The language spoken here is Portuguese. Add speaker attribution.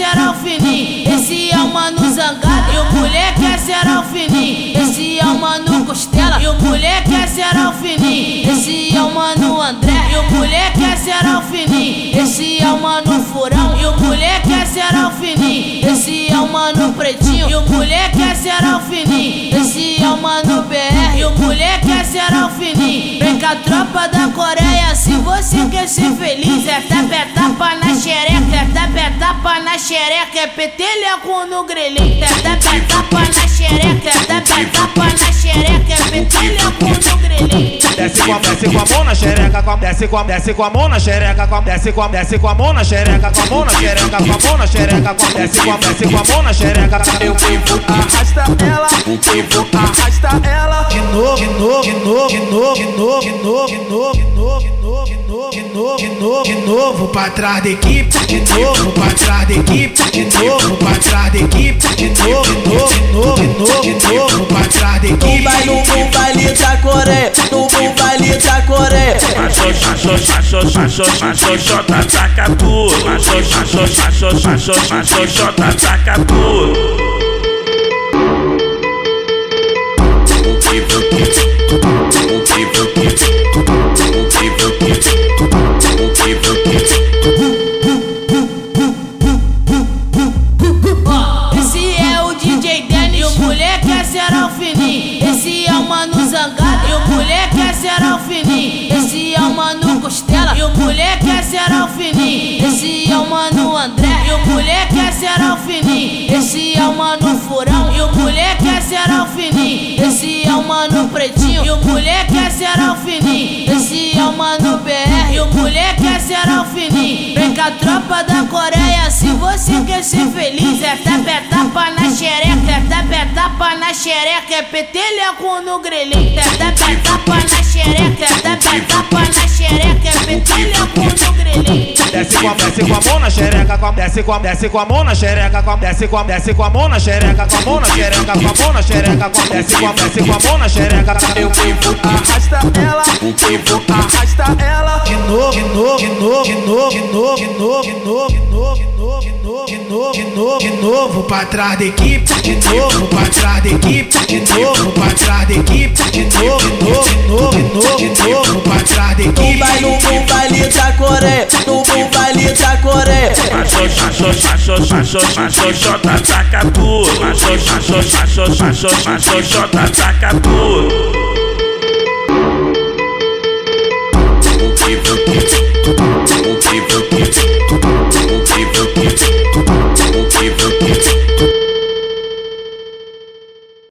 Speaker 1: ser alfininho. Esse é o mano zangado. E o moleque é ser alfininho. Esse é o mano costela. E o moleque é ser alfininho. Esse é o mano André. E o moleque é ser alfininho. Esse é o mano furão. E o moleque é ser alfininho. Esse é o mano pretinho. E o moleque é ser alfininho. Esse é o mano BR. E o moleque é ser alfininho. Vem com a tropa da Coreia. Se você quer ser feliz, é tapa, é tapa na xereca. É tapa, é na xereca. É petelhaco no grelhinho. É tapa, é na xereca. É tapa, é na xereca. É petelhaco no grelhinho.
Speaker 2: Desce com a, desce com a mão na xereca, com desce com a, desce com a mão na xereca, com desce com a, desce com a mão na xereca, com a mão na xereca, com a mão na xereca, com a, desce com a, desce com a mão na xereca.
Speaker 3: Eu arrasta ela, vou arrasta ela.
Speaker 4: De novo, de novo, de novo, de novo, de novo, de novo, de novo, novo, de novo, de novo, pra trás da equipe, de novo, pra trás da equipe, de novo, pra trás da equipe, de novo, de novo, de novo, de novo, de novo, pra trás da equipe.
Speaker 5: baile, no baile da Coreia, no, no baile da Coreia.
Speaker 6: Macho, macho, macho, macho, macho, xota, taca tudo. Macho, macho, macho, macho, macho, xota, taca tudo.
Speaker 1: Moleque é ser alfininho. Esse é o mano zangado. E o moleque é ser alfininho. Esse é o mano costela. E o moleque é ser alfininho. Esse é o mano André. E o moleque é ser alfininho. Esse é o mano furão. E o moleque é ser alfininho. Esse é o mano pretinho. E o moleque é ser alfininho. Esse é o mano BR. E o moleque é ser alfininho. Vem com a tropa da Coreia. Quer ser feliz, é tapa, é tapa na xereca. É tapa, é tapa na xereca. É petelhaco no grelhinho. É tapa, é tapa na xereca. É tapa, é tapa na xereca. É petelhaco no grelhinho.
Speaker 2: Desce com a, desce com a mão na xereca, com a, desce com a, desce com a mão na xereca, com a, desce com a, desce com a mão na xereca, com a mão na xereca, com a mão na xereca, com a, desce com a, desce com a mão na xereca.
Speaker 3: Eu vou arrasta ela, eu vou arrasta ela.
Speaker 4: De novo, de novo, de novo, de novo, de novo, de novo, de novo, novo, de novo, de novo, de novo, de novo, de novo, pra trás da equipe, de novo, pra trás da equipe, de novo, pra trás da equipe, de novo, de novo, de novo, de novo, de novo, pra trás da equipe.
Speaker 5: baile, no baile da Coreia, no, no baile da Coreia.
Speaker 6: Macho, macho, macho, macho, macho, xota, taca tudo. Macho, macho, macho, macho, macho, xota, taca tudo.